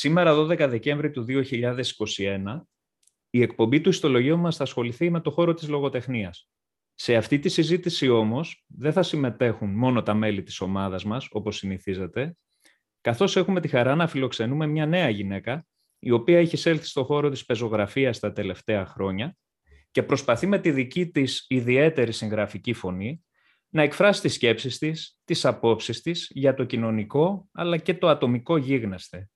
Σήμερα, 12 Δεκέμβρη του 2021, η εκπομπή του ιστολογίου μας θα ασχοληθεί με το χώρο της λογοτεχνίας. Σε αυτή τη συζήτηση όμως δεν θα συμμετέχουν μόνο τα μέλη της ομάδας μας, όπως συνηθίζεται, καθώς έχουμε τη χαρά να φιλοξενούμε μια νέα γυναίκα, η οποία έχει εισέλθει στο χώρο της πεζογραφίας τα τελευταία χρόνια και προσπαθεί με τη δική της ιδιαίτερη συγγραφική φωνή να εκφράσει τις σκέψεις της, τις απόψεις της για το κοινωνικό αλλά και το ατομικό γίγνεσθε.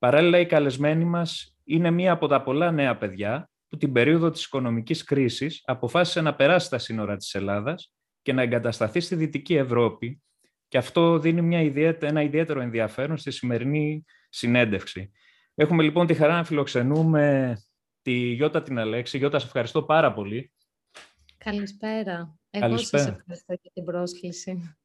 Παράλληλα, η καλεσμένη μας είναι μία από τα πολλά νέα παιδιά που την περίοδο της οικονομικής κρίσης αποφάσισε να περάσει τα σύνορα της Ελλάδας και να εγκατασταθεί στη Δυτική Ευρώπη και αυτό δίνει μια ένα ιδιαίτερο ενδιαφέρον στη σημερινή συνέντευξη. Έχουμε λοιπόν τη χαρά να φιλοξενούμε τη Γιώτα την Αλέξη. Γιώτα, σε ευχαριστώ πάρα πολύ. Καλησπέρα. Εγώ Καλησπέρα. σας ευχαριστώ για την πρόσκληση.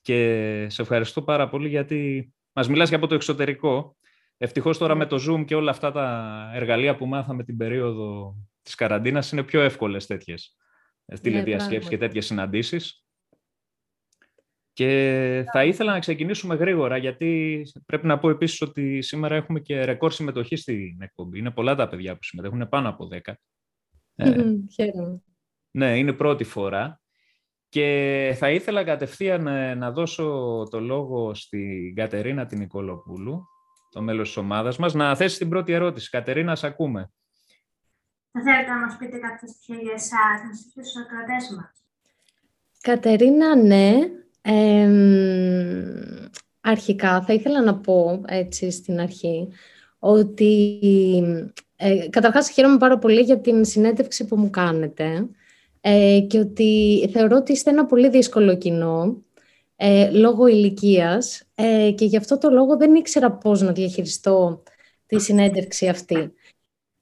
Και σε ευχαριστώ πάρα πολύ γιατί μας μιλάς και από το εξωτερικό. Ευτυχώς τώρα με το Zoom και όλα αυτά τα εργαλεία που μάθαμε την περίοδο της καραντίνας είναι πιο εύκολες τέτοιες ναι, τηλεδιασκέψεις και τέτοιες συναντήσεις. Και θα ήθελα να ξεκινήσουμε γρήγορα, γιατί πρέπει να πω επίσης ότι σήμερα έχουμε και ρεκόρ συμμετοχή στην εκπομπή. Είναι πολλά τα παιδιά που συμμετέχουν, είναι πάνω από 10. Ε, χαίρομαι. Ναι, είναι πρώτη φορά. Και θα ήθελα κατευθείαν ε, να δώσω το λόγο στην Κατερίνα την Νικολοπούλου, το μέλος της ομάδας μας, να θέσει την πρώτη ερώτηση. Κατερίνα, σε ακούμε. Θα θέλετε να μας πείτε κάποια στοιχεία για εσάς, να στοιχείους στους ακροατές μας. Κατερίνα, ναι. αρχικά θα ήθελα να πω έτσι στην αρχή ότι ε, καταρχάς χαίρομαι πάρα πολύ για την συνέντευξη που μου κάνετε ε, και ότι θεωρώ ότι είστε ένα πολύ δύσκολο κοινό ε, λόγω ηλικίας ε, και γι' αυτό το λόγο δεν ήξερα πώς να διαχειριστώ τη συνέντευξη αυτή.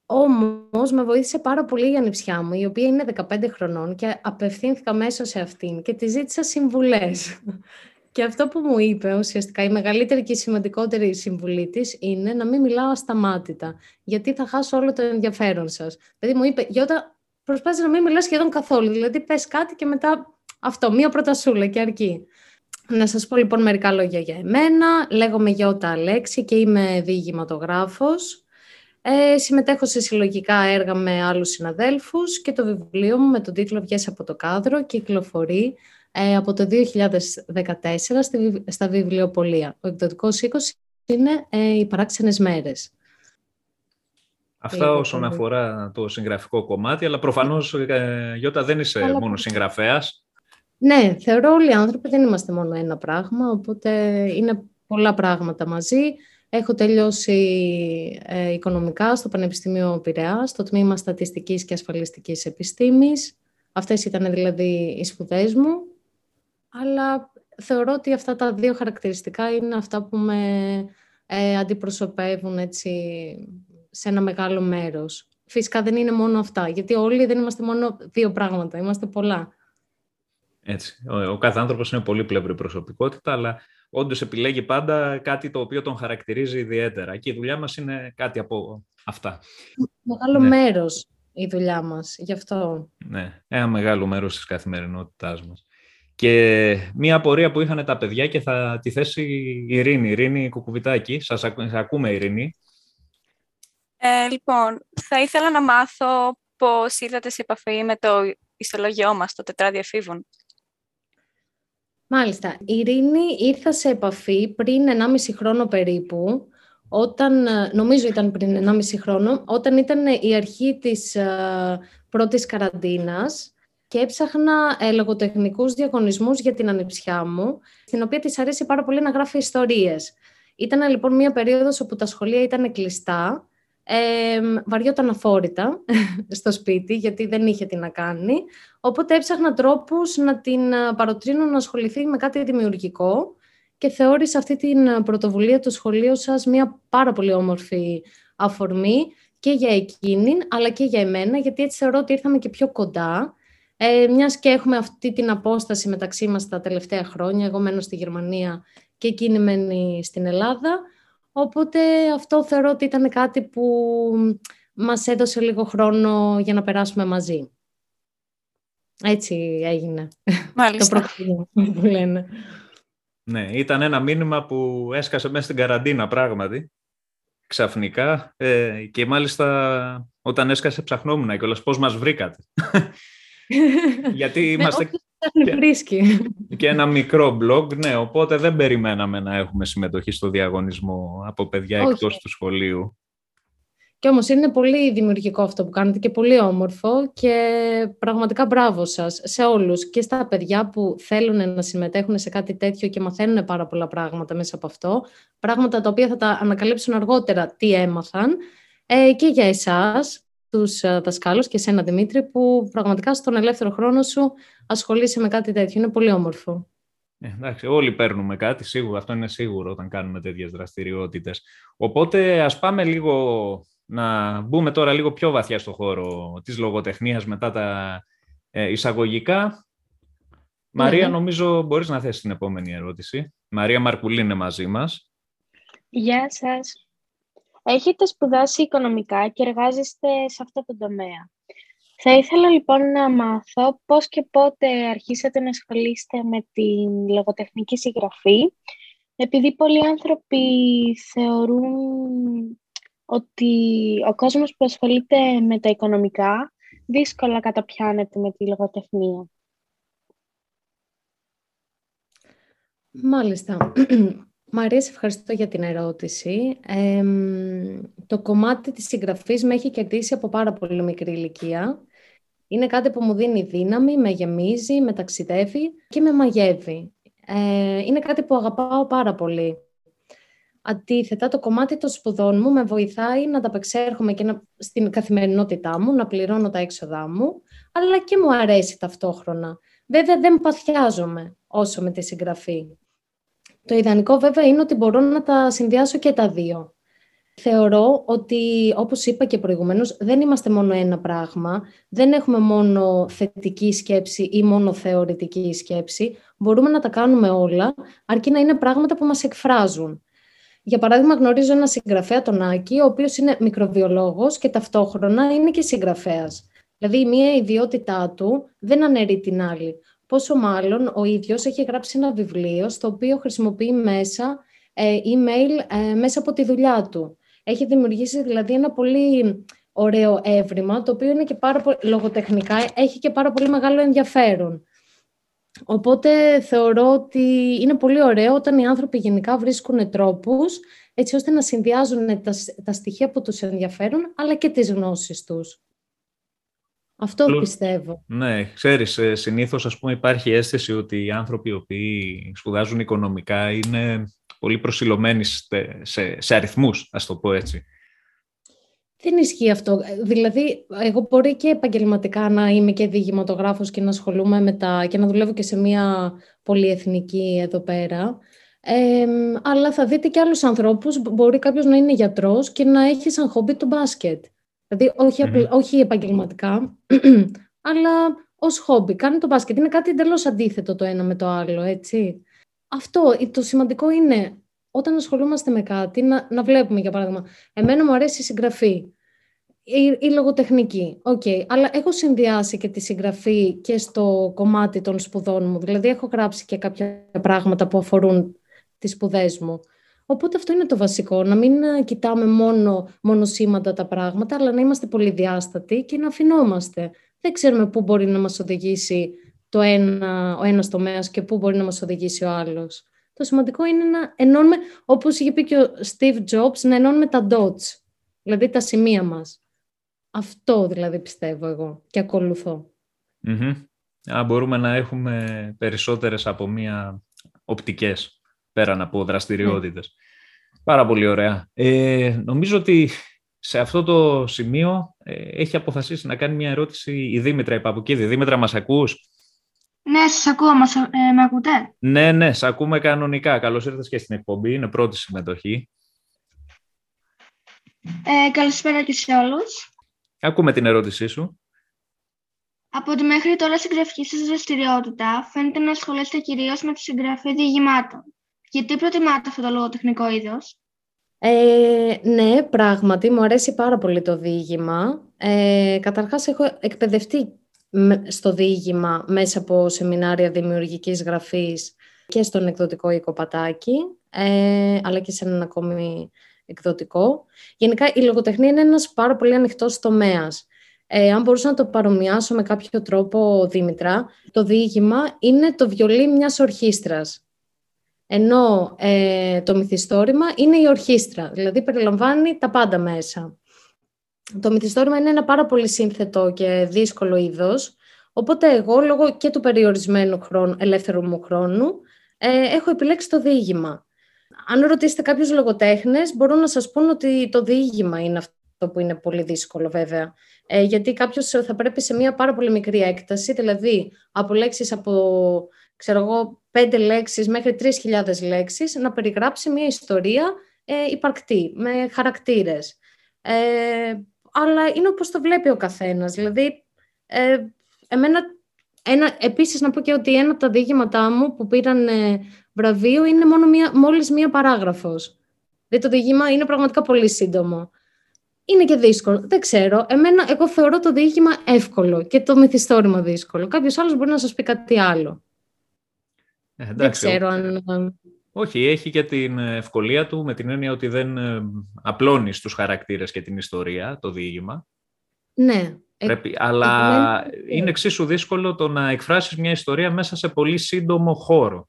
Όμως με βοήθησε πάρα πολύ η ανιψιά μου, η οποία είναι 15 χρονών και απευθύνθηκα μέσα σε αυτήν και τη ζήτησα συμβουλές. Και αυτό που μου είπε ουσιαστικά η μεγαλύτερη και η σημαντικότερη συμβουλή της είναι να μην μιλάω ασταμάτητα, γιατί θα χάσω όλο το ενδιαφέρον σας. Δηλαδή μου είπε, Γιώτα, προσπάθησε να μην μιλάς σχεδόν καθόλου. Δηλαδή πες κάτι και μετά αυτό, μία προτασούλα και αρκεί. Να σας πω λοιπόν μερικά λόγια για εμένα. Λέγομαι Γιώτα Αλέξη και είμαι διηγηματογράφος. Ε, συμμετέχω σε συλλογικά έργα με άλλους συναδέλφους και το βιβλίο μου με τον τίτλο «Βγες από το κάδρο» κυκλοφορεί ε, από το 2014 στη, στα βιβλιοπολία. Ο εκδοτικός οίκος είναι ε, οι παράξενες μέρες. Αυτά όσον αφορά το συγγραφικό κομμάτι, αλλά προφανώς, ε, Γιώτα, δεν είσαι αλλά... μόνος συγγραφέας. Ναι, θεωρώ όλοι οι άνθρωποι δεν είμαστε μόνο ένα πράγμα, οπότε είναι πολλά πράγματα μαζί. Έχω τελειώσει ε, οικονομικά στο Πανεπιστήμιο Πειραιά, στο τμήμα Στατιστικής και Ασφαλιστικής Επιστήμης. Αυτές ήταν δηλαδή οι σπουδές μου. Αλλά θεωρώ ότι αυτά τα δύο χαρακτηριστικά είναι αυτά που με ε, αντιπροσωπεύουν έτσι, σε ένα μεγάλο μέρος. Φυσικά δεν είναι μόνο αυτά, γιατί όλοι δεν είμαστε μόνο δύο πράγματα, είμαστε πολλά. Έτσι. Ο, ο κάθε άνθρωπος είναι πολύ πλευρή προσωπικότητα, αλλά όντως επιλέγει πάντα κάτι το οποίο τον χαρακτηρίζει ιδιαίτερα. Και η δουλειά μας είναι κάτι από αυτά. Μεγάλο ναι. μέρος η δουλειά μας, γι' αυτό. Ναι, ένα μεγάλο μέρος της καθημερινότητάς μας. Και μία απορία που είχαν τα παιδιά και θα τη θέσει η Ειρήνη. Ειρήνη Κουκουβιτάκη, σας ακούμε Ειρήνη. Ε, λοιπόν, θα ήθελα να μάθω πώς ήρθατε σε επαφή με το ιστολόγιό μας, το τετράδιο εφήβων. Μάλιστα. Η Ειρήνη ήρθα σε επαφή πριν 1,5 χρόνο περίπου, όταν, ε, νομίζω ήταν πριν 1,5 χρόνο, όταν ήταν η αρχή της uh, πρώτης καραντίνας και έψαχνα ε, λογοτεχνικούς διαγωνισμούς για την ανιψιά μου, στην οποία της αρέσει πάρα πολύ να γράφει ιστορίες. Ήταν λοιπόν μια περίοδος όπου τα σχολεία ήταν κλειστά ε, βαριόταν αφόρητα στο σπίτι, γιατί δεν είχε τι να κάνει. Οπότε έψαχνα τρόπους να την ε, παροτρύνω να ασχοληθεί με κάτι δημιουργικό και θεώρησα αυτή την ε, πρωτοβουλία του σχολείου σας μια πάρα πολύ όμορφη αφορμή και για εκείνη, αλλά και για εμένα, γιατί έτσι θεωρώ ότι ήρθαμε και πιο κοντά. Ε, μιας και έχουμε αυτή την απόσταση μεταξύ μας τα τελευταία χρόνια, εγώ μένω στη Γερμανία και εκείνη μένει στην Ελλάδα, Οπότε αυτό θεωρώ ότι ήταν κάτι που μας έδωσε λίγο χρόνο για να περάσουμε μαζί. Έτσι έγινε. Μάλιστα. Το που Ναι, ήταν ένα μήνυμα που έσκασε μέσα στην καραντίνα πράγματι. ξαφνικά ε, και μάλιστα όταν έσκασε ψαχνόμουν κιόλας πώς μας βρήκατε. Γιατί Ναι, είμαστε βρίσκει. και ένα μικρό blog, ναι, οπότε δεν περιμέναμε να έχουμε συμμετοχή στο διαγωνισμό από παιδιά Όχι. εκτός του σχολείου. Και όμως είναι πολύ δημιουργικό αυτό που κάνετε και πολύ όμορφο και πραγματικά μπράβο σας σε όλους και στα παιδιά που θέλουν να συμμετέχουν σε κάτι τέτοιο και μαθαίνουν πάρα πολλά πράγματα μέσα από αυτό, πράγματα τα οποία θα τα ανακαλύψουν αργότερα τι έμαθαν ε, και για εσάς, τους ε, δασκάλους και εσένα Δημήτρη που πραγματικά στον ελεύθερο χρόνο σου ασχολείσαι με κάτι τέτοιο. Είναι πολύ όμορφο. Ε, εντάξει, όλοι παίρνουμε κάτι, σίγουρα, αυτό είναι σίγουρο όταν κάνουμε τέτοιες δραστηριότητες. Οπότε ας πάμε λίγο, να μπούμε τώρα λίγο πιο βαθιά στο χώρο της λογοτεχνίας μετά τα ε, εισαγωγικά. Μαρία, ναι. νομίζω μπορείς να θέσεις την επόμενη ερώτηση. Μαρία Μαρκουλή είναι μαζί μας. Γεια σας. Έχετε σπουδάσει οικονομικά και εργάζεστε σε αυτό το τομέα. Θα ήθελα λοιπόν να μάθω πώς και πότε αρχίσατε να ασχολείστε με την λογοτεχνική συγγραφή, επειδή πολλοί άνθρωποι θεωρούν ότι ο κόσμος που ασχολείται με τα οικονομικά δύσκολα καταπιάνεται με τη λογοτεχνία. Μάλιστα. Μαρία, σε ευχαριστώ για την ερώτηση. Εμ, το κομμάτι της συγγραφής με έχει κερδίσει από πάρα πολύ μικρή ηλικία. Είναι κάτι που μου δίνει δύναμη, με γεμίζει, με ταξιδεύει και με μαγεύει. Ε, είναι κάτι που αγαπάω πάρα πολύ. Αντίθετα, το κομμάτι των σπουδών μου με βοηθάει να ανταπεξέρχομαι και να, στην καθημερινότητά μου, να πληρώνω τα έξοδά μου, αλλά και μου αρέσει ταυτόχρονα. Βέβαια, δεν παθιάζομαι όσο με τη συγγραφή. Το ιδανικό βέβαια είναι ότι μπορώ να τα συνδυάσω και τα δύο. Θεωρώ ότι, όπως είπα και προηγουμένως, δεν είμαστε μόνο ένα πράγμα, δεν έχουμε μόνο θετική σκέψη ή μόνο θεωρητική σκέψη. Μπορούμε να τα κάνουμε όλα, αρκεί να είναι πράγματα που μας εκφράζουν. Για παράδειγμα, γνωρίζω ένα συγγραφέα, τον Άκη, ο οποίος είναι μικροβιολόγος και ταυτόχρονα είναι και συγγραφέας. Δηλαδή, η μία ιδιότητά του δεν αναιρεί την άλλη. Πόσο μάλλον ο ίδιος έχει γράψει ένα βιβλίο στο οποίο χρησιμοποιεί μέσα ε, email ε, μέσα από τη δουλειά του. Έχει δημιουργήσει δηλαδή ένα πολύ ωραίο έβριμα, το οποίο είναι και πάρα πολύ, λογοτεχνικά έχει και πάρα πολύ μεγάλο ενδιαφέρον. Οπότε θεωρώ ότι είναι πολύ ωραίο όταν οι άνθρωποι γενικά βρίσκουν τρόπους έτσι ώστε να συνδυάζουν τα, τα στοιχεία που τους ενδιαφέρουν αλλά και τις γνώσεις τους. Αυτό Πλου- πιστεύω. Ναι, ξέρεις, ε, συνήθως ας πούμε υπάρχει αίσθηση ότι οι άνθρωποι οι οποίοι σπουδάζουν οικονομικά είναι πολύ προσιλωμένοι σε, σε, σε αριθμούς, ας το πω έτσι. Δεν ισχύει αυτό. Ε, Δηλαδή, εγώ μπορεί και επαγγελματικά να είμαι και διηγηματογράφος και να ασχολούμαι με τα... και να δουλεύω και σε μια πολυεθνική εδώ πέρα. Ε, αλλά θα δείτε και άλλους ανθρώπους, μπο- μπορεί κάποιος να είναι γιατρός και να έχει σαν χόμπι το μπάσκετ. Δηλαδή, όχι, απλ- Μμμ. όχι επαγγελματικά, αλλά ως χόμπι. Κάνει το μπάσκετ. Είναι κάτι εντελώς αντίθετο το ένα με το άλλο, έτσι. Αυτό, ε, το σημαντικό είναι όταν ασχολούμαστε με κάτι, να, να βλέπουμε, για παράδειγμα, εμένα μου αρέσει η συγγραφή, η, η λογοτεχνική, οκ, αλλά έχω συνδυάσει και τη συγγραφή και στο κομμάτι των σπουδών μου, δηλαδή έχω γράψει και κάποια πράγματα που αφορούν τις σπουδές μου. Οπότε αυτό είναι το βασικό, να μην ε, κοιτάμε μόνο μονοσήματα τα πράγματα, αλλά να είμαστε πολυδιάστατοι και να αφινόμαστε. Δεν ξέρουμε πού μπορεί να μας οδηγήσει το ένα, ο ένας τομέας και πού μπορεί να μας οδηγήσει ο άλλος. Το σημαντικό είναι να ενώνουμε, όπως είχε πει και ο Steve Jobs, να ενώνουμε τα dots, δηλαδή τα σημεία μας. Αυτό δηλαδή πιστεύω εγώ και ακολουθώ. Μμμ. Α, μπορούμε να έχουμε περισσότερες από μία οπτικές, πέραν από δραστηριότητες. Πάρα πολύ ωραία. Ε, νομίζω ότι σε αυτό το σημείο ε, έχει αποφασίσει να κάνει μια ερώτηση η Δήμητρα η Παπουκίδη. Δήμητρα, μας ακούς; Ναι, σας ακούω. Μας, ε, με ακούτε; Ναι, ναι, σε ακούμε κανονικά. Καλώς ήρθες και στην εκπομπή. Είναι πρώτη συμμετοχή. Ε, καλησπέρα και σε όλους. Ακούμε την ερώτησή σου. Από τη μέχρι τώρα συγγραφική σας δραστηριότητα φαίνεται να ασχολείστε κυρίως με τη συγγραφή διηγημάτων. Γιατί προτιμάτε αυτό το λογοτεχνικό είδος; Ε, ναι, πράγματι, μου αρέσει πάρα πολύ το διήγημα. Ε, καταρχάς, έχω εκπαιδευτεί με- στο διήγημα μέσα από σεμινάρια δημιουργικής γραφής και στον εκδοτικό οίκο Πατάκη, ε, αλλά και σε έναν ακόμη εκδοτικό. Γενικά η λογοτεχνία είναι ένας πάρα πολύ ανοιχτός τομέας. Ε, αν μπορούσα να το παρομοιάσω με κάποιο τρόπο, Δήμητρα, το διήγημα είναι το βιολί μιας ορχήστρας. Ενώ ε, το μυθιστόρημα είναι η ορχήστρα, δηλαδή περιλαμβάνει τα πάντα μέσα. Το μυθιστόρημα είναι ένα πάρα πολύ σύνθετο και δύσκολο είδος, οπότε εγώ, λόγω και του περιορισμένου χρόνου, ελεύθερου μου χρόνου, ε, έχω επιλέξει το διήγημα. Αν ρωτήσετε κάποιους λογοτέχνες, μπορούν να σας πούν ότι το διήγημα είναι αυτό που είναι πολύ δύσκολο βέβαια. Ε, γιατί κάποιος θα πρέπει σε μια πάρα πολύ μικρή έκταση, δηλαδή από λέξεις από, ξέρω εγώ, πέντε λέξεις μέχρι 3.000 λέξεις, να περιγράψει μια ιστορία ε, υπαρκτή, με χαρακτήρες. Ε, αλλά είναι όπως το βλέπει ο καθένας. Δηλαδή, ε, εμένα, ένα, επίσης να πω και ότι ένα από τα διήγηματά μου που πήραν ε, βραβείο είναι μόνο μία, μόλις μία παράγραφος. Δηλαδή το διήγημα είναι πραγματικά πολύ σύντομο. Είναι και δύσκολο. Δεν ξέρω. Εμένα, εγώ θεωρώ το διήγημα εύκολο και το μυθιστόρημα δύσκολο. Κάποιος άλλος μπορεί να σας πει κάτι άλλο. Ε, δεν ξέρω αν. Όχι, έχει και την ευκολία του με την έννοια ότι δεν ε, απλώνει τους χαρακτήρες και την ιστορία, το διήγημα. Ναι. Πρέπει, αλλά είναι εξίσου δύσκολο το να εκφράσεις μια ιστορία μέσα σε πολύ σύντομο χώρο.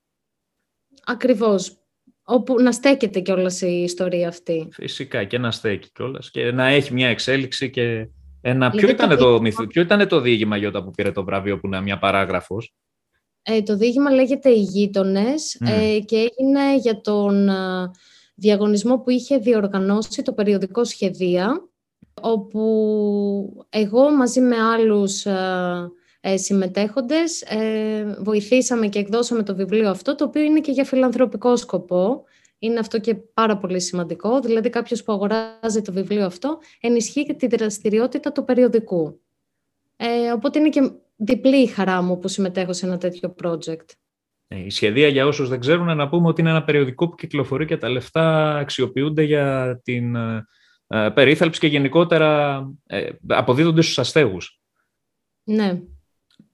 Ακριβώς. Όπου να στέκεται κιόλας η ιστορία αυτή. Φυσικά και να στέκει κιόλας και να έχει μια εξέλιξη και ένα... Ποιο ήταν, το, το, ποιο ήταν το διήγημα Γιώτα που πήρε το βραβείο που είναι μια παράγραφος; Ε, το διήγημα λέγεται «Οι γείτονες ε, και έγινε για τον ε, διαγωνισμό που είχε διοργανώσει το περιοδικό Σχεδία, όπου εγώ μαζί με άλλους ε, ε συμμετέχοντες βοηθήσαμε και εκδώσαμε το βιβλίο αυτό, το οποίο είναι και για φιλανθρωπικό σκοπό. Είναι αυτό και πάρα πολύ σημαντικό. Δηλαδή κάποιος που αγοράζει το βιβλίο αυτό ενισχύει και τη δραστηριότητα του περιοδικού. Ε, οπότε είναι και διπλή η χαρά μου που συμμετέχω σε ένα τέτοιο project. Ε, η σχεδία για όσους δεν ξέρουν να πούμε ότι είναι ένα περιοδικό που κυκλοφορεί και τα λεφτά αξιοποιούνται για την ε, ε περίθαλψη και γενικότερα ε, αποδίδονται στους αστέγους. Ναι.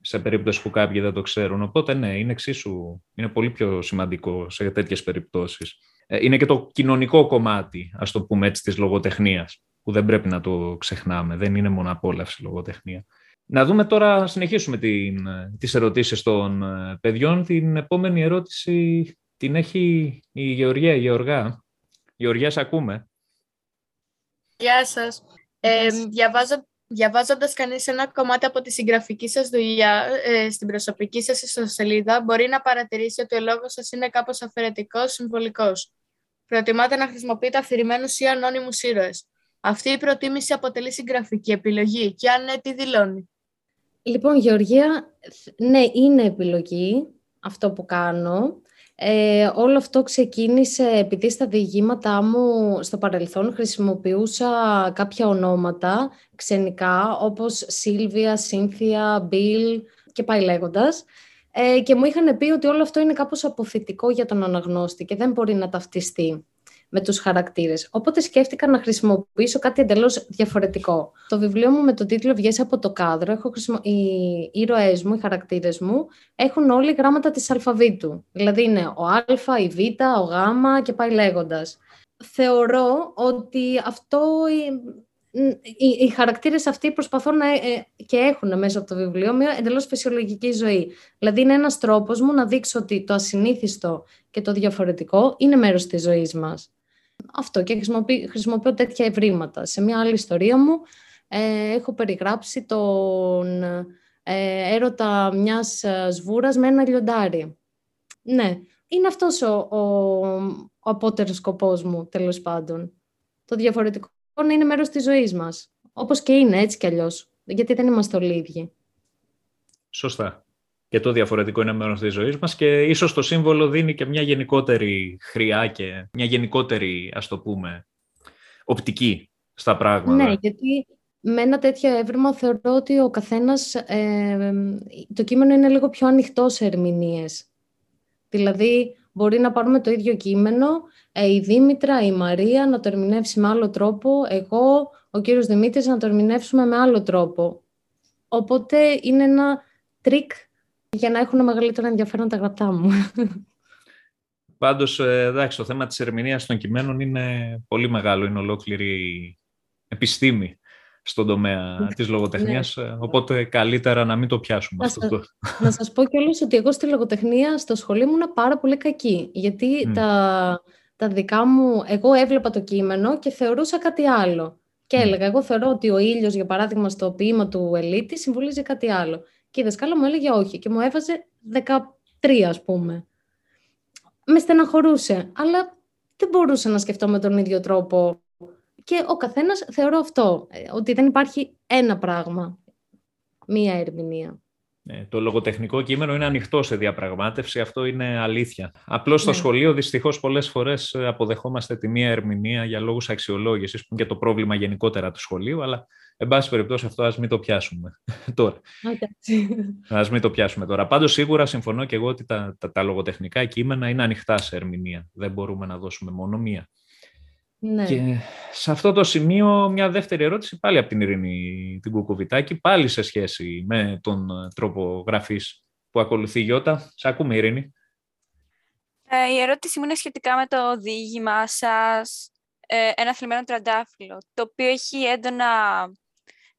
Σε περίπτωση που κάποιοι δεν το ξέρουν. Οπότε ναι, είναι εξίσου, είναι πολύ πιο σημαντικό σε τέτοιες περιπτώσεις. είναι και το κοινωνικό κομμάτι, ας το πούμε έτσι, της λογοτεχνίας, που δεν πρέπει να το ξεχνάμε. Δεν είναι μόνο απόλαυση λογοτεχνία. Να δούμε τώρα, συνεχίσουμε την, τις ερωτήσεις των ε, παιδιών. Την επόμενη ερώτηση την έχει η Γεωργία, η Γεωργά. Γεωργία, σε ακούμε. Γεια σας. Ε, διαβάζω, διαβάζοντας κανείς ένα κομμάτι από τη συγγραφική σας δουλειά ε, στην προσωπική σας ιστοσελίδα, μπορεί να παρατηρήσει ότι ο λόγος σας είναι κάπως αφαιρετικός, συμβολικός. Προτιμάτε να χρησιμοποιείτε αφηρημένους ή ανώνυμους ήρωες. Αυτή η προτίμηση αποτελεί συγγραφική επιλογή και αν ναι, τι δηλώνει; Λοιπόν, Γεωργία, ναι, είναι επιλογή αυτό που κάνω. Ε, όλο αυτό ξεκίνησε επειδή στα διηγήματά μου στο παρελθόν χρησιμοποιούσα κάποια ονόματα ξενικά, όπως Σίλβια, Σύνθια, Μπιλ και πάει λέγοντας. Ε, και μου είχαν πει ότι όλο αυτό είναι κάπως αποθητικό για τον αναγνώστη και δεν μπορεί να ταυτιστεί με τους χαρακτήρες. Οπότε σκέφτηκα να χρησιμοποιήσω κάτι εντελώς διαφορετικό. Το βιβλίο μου με τον τίτλο «Βγες από το κάδρο», έχω χρησιμο... οι ήρωές μου, οι χαρακτήρες μου, έχουν όλοι γράμματα της αλφαβήτου. Δηλαδή είναι ο Α, η Β, ο Γ και πάει λέγοντας. Θεωρώ ότι αυτό οι, οι χαρακτήρες αυτοί προσπαθούν να, ε, και έχουν μέσα από το βιβλίο μια εντελώς φυσιολογική ζωή. Δηλαδή είναι ένας τρόπος μου να δείξω ότι το ασυνήθιστο και το διαφορετικό είναι μέρος της ζωής μας. Αυτό και χρησιμοποιώ, χρησιμοποιώ τέτοια ευρήματα. Σε μια άλλη ιστορία μου ε, έχω περιγράψει τον ε, έρωτα μιας ε, σβούρας με ένα λιοντάρι. Ναι, είναι αυτός ο, ο, ο απότερος σκοπός μου, τέλος πάντων. Το διαφορετικό να είναι μέρος της ζωής μας. Όπως και είναι, έτσι κι αλλιώς. Γιατί δεν είμαστε όλοι ίδιοι. Σωστά και το διαφορετικό είναι μέρος της ζωής μας και ίσως το σύμβολο δίνει και μια γενικότερη χρειά και μια γενικότερη, ας το πούμε, οπτική στα πράγματα. Ναι, γιατί με ένα τέτοιο εύρημα θεωρώ ότι ο καθένας, ε, το κείμενο είναι λίγο πιο ανοιχτό σε ερμηνείες. Δηλαδή, μπορεί να πάρουμε το ίδιο κείμενο, ε, η Δήμητρα, η Μαρία να το ερμηνεύσει με άλλο τρόπο, εγώ, ο κύριος Δημήτρης να το ερμηνεύσουμε με άλλο τρόπο. Οπότε είναι ένα τρικ για να έχουν μεγαλύτερο ενδιαφέρον τα γραπτά μου. Πάντως, ε, εντάξει, το θέμα της ερμηνείας των κειμένων είναι πολύ μεγάλο, είναι ολόκληρη επιστήμη στον τομέα ναι. της λογοτεχνίας, ναι. οπότε καλύτερα να μην το πιάσουμε. Να, αυτό. να σας πω κιόλας ότι εγώ στη λογοτεχνία στο σχολείο ήμουν πάρα πολύ κακή, γιατί τα, τα δικά μου, εγώ έβλεπα το κείμενο και θεωρούσα κάτι άλλο. Και έλεγα, εγώ θεωρώ ότι ο ήλιος, για παράδειγμα, στο ποίημα του Ελίτη συμβολίζει κάτι άλλο. Και η δασκάλα μου έλεγε όχι και μου έβαζε 13, ας πούμε. Με στεναχωρούσε, αλλά δεν μπορούσα να σκεφτώ με τον ίδιο τρόπο και ο καθένας θεωρώ αυτό, ε, ότι δεν υπάρχει ένα πράγμα, μία ερμηνεία. Ε, το λογοτεχνικό κείμενο είναι ανοιχτό σε διαπραγμάτευση, αυτό είναι αλήθεια. Απλώς στο ναι. σχολείο δυστυχώς πολλές φορές ε, αποδεχόμαστε τη μία ερμηνεία για λόγους αξιολόγησης, που είναι και το πρόβλημα γενικότερα του σχολείου, αλλά εν πάση περιπτώσει αυτό ας μην το πιάσουμε τώρα. Ας μην το πιάσουμε τώρα. Πάντως σίγουρα συμφωνώ και εγώ ότι τα, τα, τα λογοτεχνικά κείμενα είναι ανοιχτά σε ερμηνεία. Δεν μπορούμε να δώσουμε μόνο μία. Ναι. Και σε αυτό το σημείο μια δεύτερη ερώτηση πάλι από την Ειρήνη την Κουκουβιτάκη, πάλι σε σχέση με τον τρόπο γραφής που ακολουθεί η Γιώτα. Σε ακούμε Ειρήνη. Ε, η ερώτηση μου είναι σχετικά με το διήγημά σας ε, «Ένα θλιμμένο τραντάφυλλο», το οποίο έχει έντονα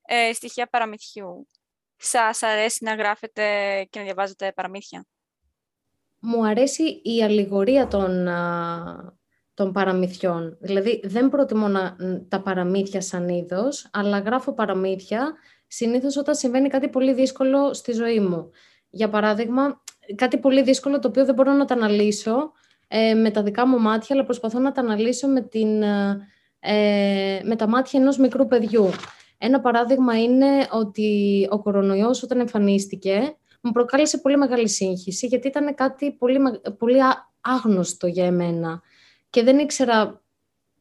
ε, στοιχεία παραμυθιού. Σας αρέσει να γράφετε και να διαβάζετε παραμύθια; Μου αρέσει η αλληγορία των των παραμυθιών. Δηλαδή, δεν προτιμώ να, τα παραμύθια σαν είδος, αλλά γράφω παραμύθια συνήθως όταν συμβαίνει κάτι πολύ δύσκολο στη ζωή μου. Για παράδειγμα, κάτι πολύ δύσκολο το οποίο δεν μπορώ να τα αναλύσω ε, με τα δικά μου μάτια, αλλά προσπαθώ να τα αναλύσω με, την, ε, με τα μάτια ενός μικρού παιδιού. Ένα παράδειγμα είναι ότι ο κορονοϊός όταν εμφανίστηκε μου προκάλεσε πολύ μεγάλη σύγχυση γιατί ήταν κάτι πολύ, πολύ άγνωστο για εμένα και δεν ήξερα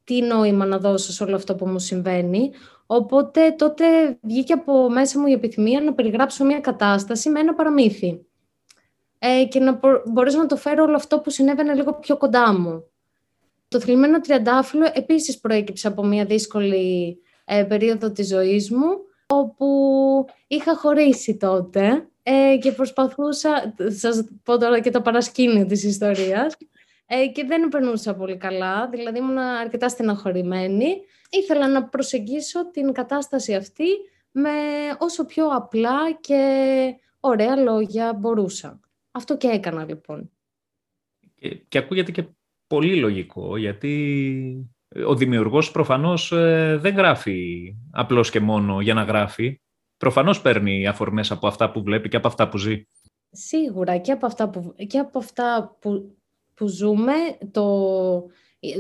τι νόημα να δώσω σε όλο αυτό που μου συμβαίνει. Οπότε τότε βγήκε από μέσα μου η επιθυμία να περιγράψω μια κατάσταση με ένα παραμύθι. Ε, και να μπορέσω να το φέρω όλο αυτό που συνέβαινε λίγο πιο κοντά μου. Το θλιμμένο τριαντάφυλλο επίσης προέκυψε από μια δύσκολη ε, περίοδο της ζωής μου, όπου είχα χωρίσει τότε ε, και προσπαθούσα, σας πω τώρα και το παρασκήνιο της ιστορίας, ε, και δεν περνούσα πολύ καλά, δηλαδή ήμουν αρκετά στεναχωρημένη. Ήθελα να προσεγγίσω την κατάσταση αυτή με όσο πιο απλά και ωραία λόγια μπορούσα. Αυτό και έκανα λοιπόν. Και, και ακούγεται και πολύ λογικό, γιατί ο δημιουργός προφανώς ε, δεν γράφει απλώς και μόνο για να γράφει. Προφανώς παίρνει αφορμές από αυτά που βλέπει και από αυτά που ζει. Σίγουρα και από αυτά που, και από αυτά που που ζούμε, το...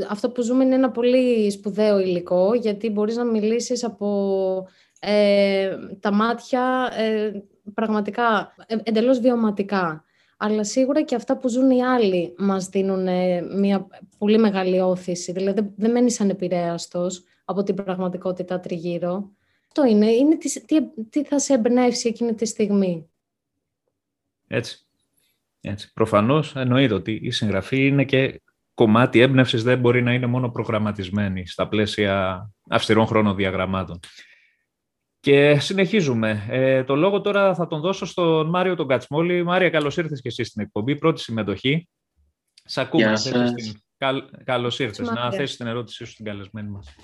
αυτό που ζούμε είναι ένα πολύ σπουδαίο υλικό, γιατί μπορείς να μιλήσεις από ε, τα μάτια ε, πραγματικά ε, εντελώς βιωματικά. Αλλά σίγουρα και αυτά που ζουν οι άλλοι μας δίνουν μια πολύ μεγάλη όθηση. Δηλαδή δεν μένεις ανεπηρέαστος από την πραγματικότητα τριγύρω. Αυτό είναι, είναι τις, τι, τι θα σε εμπνεύσει εκείνη τη στιγμή; Έτσι. Έτσι. Προφανώς εννοείται ότι η συγγραφή είναι και κομμάτι έμπνευσης δεν μπορεί να είναι μόνο προγραμματισμένη στα πλαίσια αυστηρών χρονοδιαγραμμάτων. Και συνεχίζουμε. Ε, το λόγο τώρα θα τον δώσω στον Μάριο τον Κατσμόλη. Μάρια, καλώς ήρθες και εσύ στην εκπομπή. Πρώτη συμμετοχή. Σ' ακούμε. Γεια σας. Την... Καλώς ήρθες. Να θέσεις την ερώτησή σου στην καλεσμένη μας.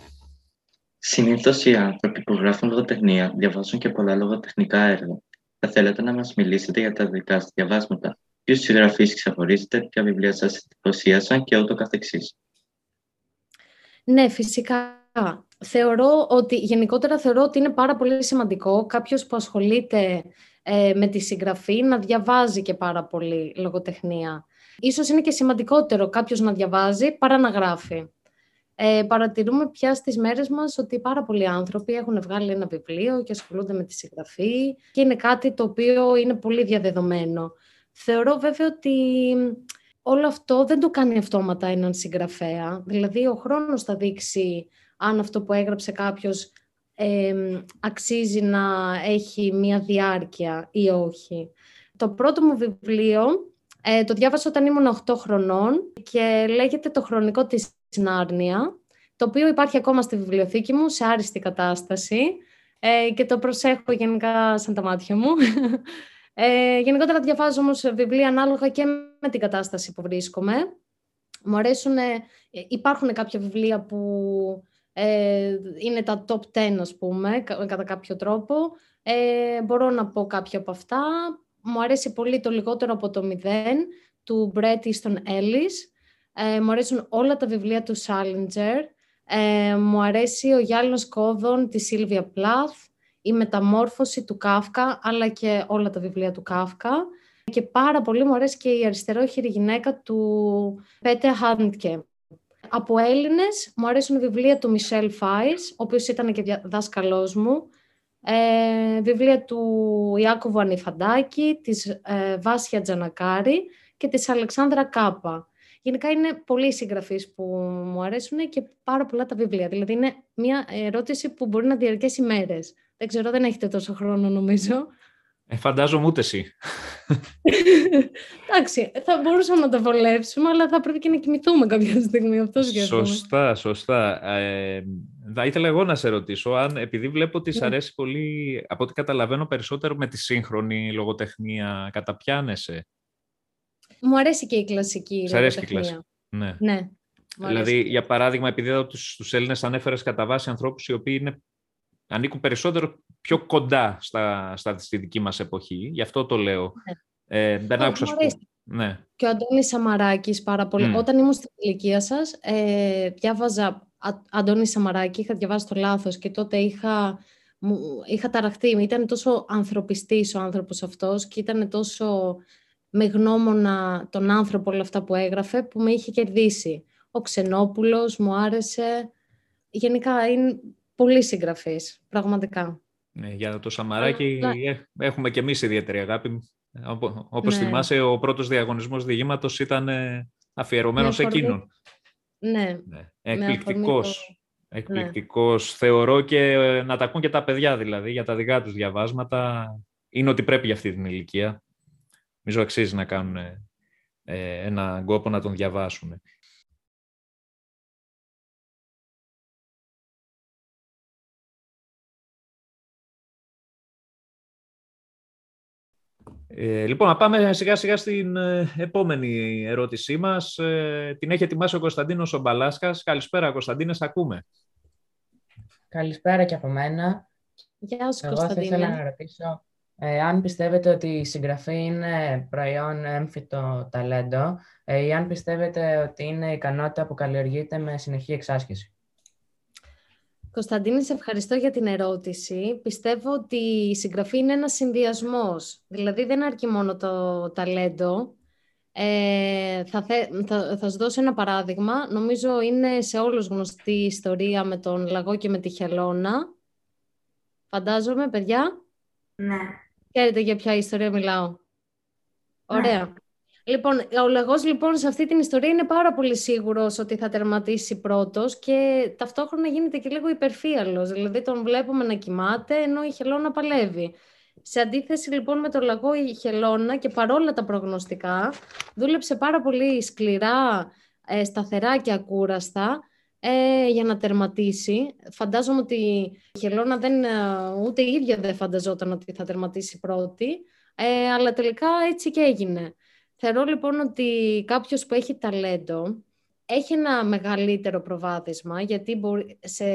Συνήθως οι άνθρωποι που γράφουν λογοτεχνία διαβάζουν και πολλά λογοτεχνικά έργα. Θα θέλετε να μας μιλήσετε για τα δικά σας διαβάσματα; Ποιους συγγραφείς ξεχωρίζετε, ποια βιβλία σας εντυπωσίασαν και ούτω καθεξής; Ναι, φυσικά. Θεωρώ ότι, γενικότερα θεωρώ ότι είναι πάρα πολύ σημαντικό κάποιος που ασχολείται ε, με τη συγγραφή να διαβάζει και πάρα πολύ λογοτεχνία. Ίσως είναι και σημαντικότερο κάποιος να διαβάζει παρά να γράφει. Ε, παρατηρούμε πια στις μέρες μας ότι πάρα πολλοί άνθρωποι έχουν βγάλει ένα βιβλίο και ασχολούνται με τη συγγραφή και είναι κάτι το οποίο είναι πολύ διαδεδομένο. Θεωρώ βέβαια ότι όλο αυτό δεν το κάνει αυτόματα έναν συγγραφέα. Δηλαδή, ο χρόνος θα δείξει αν αυτό που έγραψε κάποιος αξίζει να έχει μία διάρκεια ή όχι. Το πρώτο μου βιβλίο ε, το διάβασα όταν ήμουν 8 χρονών και λέγεται «Το χρονικό της Νάρνια», το οποίο υπάρχει ακόμα στη βιβλιοθήκη μου σε άριστη κατάσταση ε, και το προσέχω γενικά σαν τα μάτια μου. Ε, γενικότερα διαβάζω όμως βιβλία ανάλογα και με την κατάσταση που βρίσκομαι. Μου αρέσουν, υπάρχουν κάποια βιβλία που ε, είναι τα top 10, ας πούμε, κατά κάποιο τρόπο. Ε, μπορώ να πω κάποια από αυτά. Μου αρέσει πολύ το λιγότερο από το μηδέν, του Bret Easton Ellis. Ε, μου αρέσουν όλα τα βιβλία του Salinger. Ε, μου αρέσει ο Γιάλνος Κόδων της Σίλβια Πλάθ, η Μεταμόρφωση του Κάφκα, αλλά και όλα τα βιβλία του Κάφκα. Και πάρα πολύ μου αρέσει και η αριστερόχειρη γυναίκα του Πέτε Χάντκε. Από Έλληνες μου αρέσουν βιβλία του Μισελ Φάις, ο οποίος ήταν και δάσκαλός μου. Ε, βιβλία του Ιάκωβου Ανιφαντάκη, της ε, Βάσια Τζανακάρη και της Αλεξάνδρα Κάπα. Γενικά είναι πολλοί συγγραφείς που μου αρέσουν και πάρα πολλά τα βιβλία. Δηλαδή είναι μια ερώτηση που μπορεί να διαρκέσει μέρες. Δεν ξέρω, δεν έχετε τόσο χρόνο νομίζω. Ε, φαντάζομαι ούτε εσύ. Εντάξει, θα μπορούσαμε να το βολεύσουμε, αλλά θα πρέπει και να κοιμηθούμε κάποια στιγμή. Αυτό Σωστά, σωστά. Ε, θα ήθελα εγώ να σε ρωτήσω, αν επειδή βλέπω ότι σ' ναι. αρέσει πολύ, από ό,τι καταλαβαίνω περισσότερο με τη σύγχρονη λογοτεχνία, καταπιάνεσαι; Μου αρέσει και η κλασική Σ' αρέσει και η κλασική. Ναι. ναι. Δηλαδή, για παράδειγμα, επειδή εδώ τους, τους Έλληνες ανέφερες κατά βάση ανθρώπους οι οποίοι είναι, ανήκουν περισσότερο πιο κοντά στα, στα, στη δική μας εποχή, γι' αυτό το λέω. Ναι. Ε, δεν άκουσα Ναι. Και ο Αντώνης Σαμαράκης πάρα πολύ. Όταν ήμουν στην ηλικία σας, ε, διάβαζα Αντώνη Σαμαράκη, είχα διαβάσει το λάθος και τότε είχα, είχα ταραχτεί. Ήταν τόσο ανθρωπιστής ο άνθρωπος αυτός και ήταν τόσο με γνώμονα τον άνθρωπο όλα αυτά που έγραφε που με είχε κερδίσει. Ο Ξενόπουλος μου άρεσε. Γενικά είναι πολύ συγγραφής, πραγματικά. Ναι, για το Σαμαράκι ναι. έχουμε και εμείς ιδιαίτερη αγάπη. Όπως ναι. θυμάσαι, ο πρώτος διαγωνισμός διηγήματος ήταν ε, αφιερωμένος σε εκείνον. Ναι. ναι. Εκπληκτικός. Εκπληκτικός. Θεωρώ και ε, να τα ακούν και τα παιδιά δηλαδή για τα δικά τους διαβάσματα. Είναι ότι πρέπει για αυτή την ηλικία. Νομίζω αξίζει να κάνουν ε, ένα κόπο να τον διαβάσουν. Ε, λοιπόν, να πάμε σιγά σιγά στην ε, επόμενη ερώτησή μας. Ε, την έχει ετοιμάσει ο Κωνσταντίνος Ομπαλάσκας. Καλησπέρα Κωνσταντίνε, ακούμε. Καλησπέρα και από μένα. Γεια σου Εγώ Κωνσταντίνε. θα ήθελα να ρωτήσω ε, αν πιστεύετε ότι η συγγραφή είναι προϊόν έμφυτο ταλέντο ή αν πιστεύετε ότι είναι ικανότητα που καλλιεργείται με συνεχή εξάσκηση; Κωνσταντίνη, σε ευχαριστώ για την ερώτηση. Πιστεύω ότι η συγγραφή είναι ένας συνδυασμός. Δηλαδή δεν αρκεί μόνο το ταλέντο. Ε, θα, θα, θα σου δώσω ένα παράδειγμα. Νομίζω είναι σε όλους γνωστή η ιστορία με τον Λαγό και με τη Χελώνα. Φαντάζομαι, παιδιά. Ναι. Ξέρετε για ποια ιστορία μιλάω. Ναι. Ωραία. Λοιπόν, ο Λαγός λοιπόν σε αυτή την ιστορία είναι πάρα πολύ σίγουρος ότι θα τερματίσει πρώτος και ταυτόχρονα γίνεται και λίγο υπερφύαλος. Δηλαδή τον βλέπουμε να κοιμάται ενώ η Χελώνα παλεύει. Σε αντίθεση λοιπόν με τον Λαγό η Χελώνα και παρόλα τα προγνωστικά δούλεψε πάρα πολύ σκληρά, ε, σταθερά και ακούραστα ε, για να τερματίσει. Φαντάζομαι ότι η Χελώνα δεν, ε, ούτε η ίδια δεν φανταζόταν ότι θα τερματίσει πρώτη, ε, αλλά τελικά έτσι και έγινε. Θεωρώ λοιπόν ότι κάποιος που έχει ταλέντο έχει ένα μεγαλύτερο προβάδισμα, γιατί σε,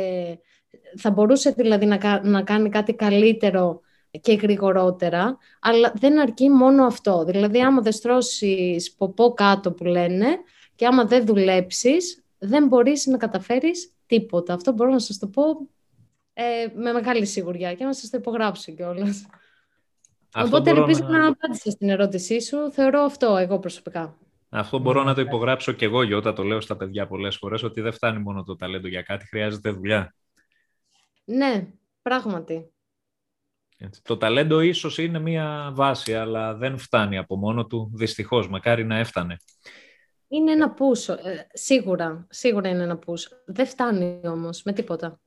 θα μπορούσε δηλαδή να, να κάνει κάτι καλύτερο και γρηγορότερα, αλλά δεν αρκεί μόνο αυτό. Δηλαδή, άμα δεν στρώσεις ποπό κάτω που λένε και άμα δεν δουλέψεις, δεν μπορείς να καταφέρεις τίποτα. Αυτό μπορώ να σας το πω ε, με μεγάλη σιγουριά και να σας το υπογράψω κιόλας. Οπότε ελπίζω να... να απάντησα στην ερώτησή σου. Θεωρώ αυτό εγώ προσωπικά. Αυτό μπορώ να το υπογράψω και εγώ, Γιώτα, το λέω στα παιδιά πολλές φορές, ότι δεν φτάνει μόνο το ταλέντο για κάτι, χρειάζεται δουλειά. Ναι, πράγματι. Το ταλέντο ίσως είναι μία βάση, αλλά δεν φτάνει από μόνο του, δυστυχώς, μακάρι να έφτανε. Είναι ένα πούσο, ε, σίγουρα, σίγουρα είναι ένα πούσο. Δεν φτάνει όμως με τίποτα.